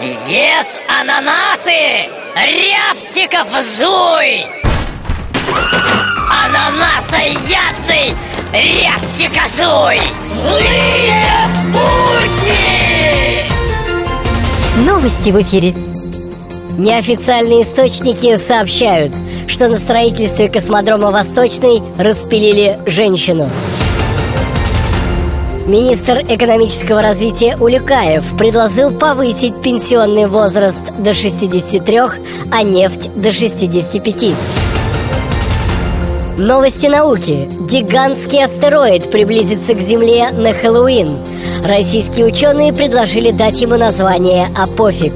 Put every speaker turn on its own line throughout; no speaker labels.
Ес ананасы! Рябчиков зуй! Ананасоядный рябчикозуй! Злые будни!
Новости в эфире. Неофициальные источники сообщают, что на строительстве космодрома «Восточный» распилили женщину. Министр экономического развития Улюкаев предложил повысить пенсионный возраст до 63, а нефть до 65. Новости науки. Гигантский астероид приблизится к Земле на Хэллоуин. Российские ученые предложили дать ему название «Апофиг»,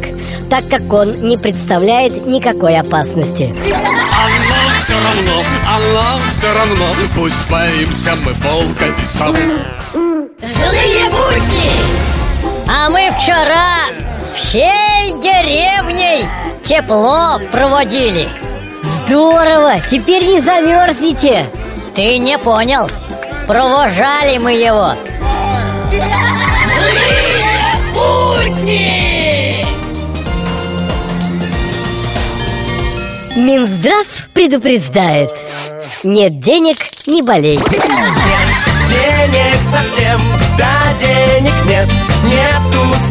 так как он не представляет никакой опасности.
Аллах все равно, Аллах все равно Пусть боимся мы волка и сову
вчера всей деревней тепло проводили. Здорово! Теперь не замерзнете. Ты не понял. Провожали мы его. Минздрав предупреждает. Нет денег, не болей.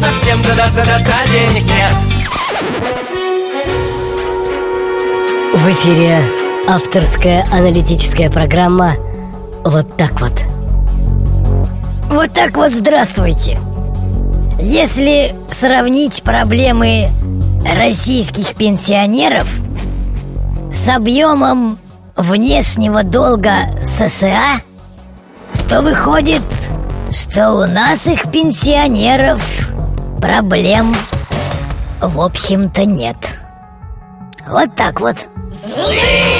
Совсем, да-да-да-да, денег нет
В эфире авторская аналитическая программа «Вот так вот».
Вот так вот здравствуйте Если сравнить проблемы российских пенсионеров С объемом внешнего долга США То выходит, что у наших пенсионеров проблем в общем-то нет. Вот так вот.
Злые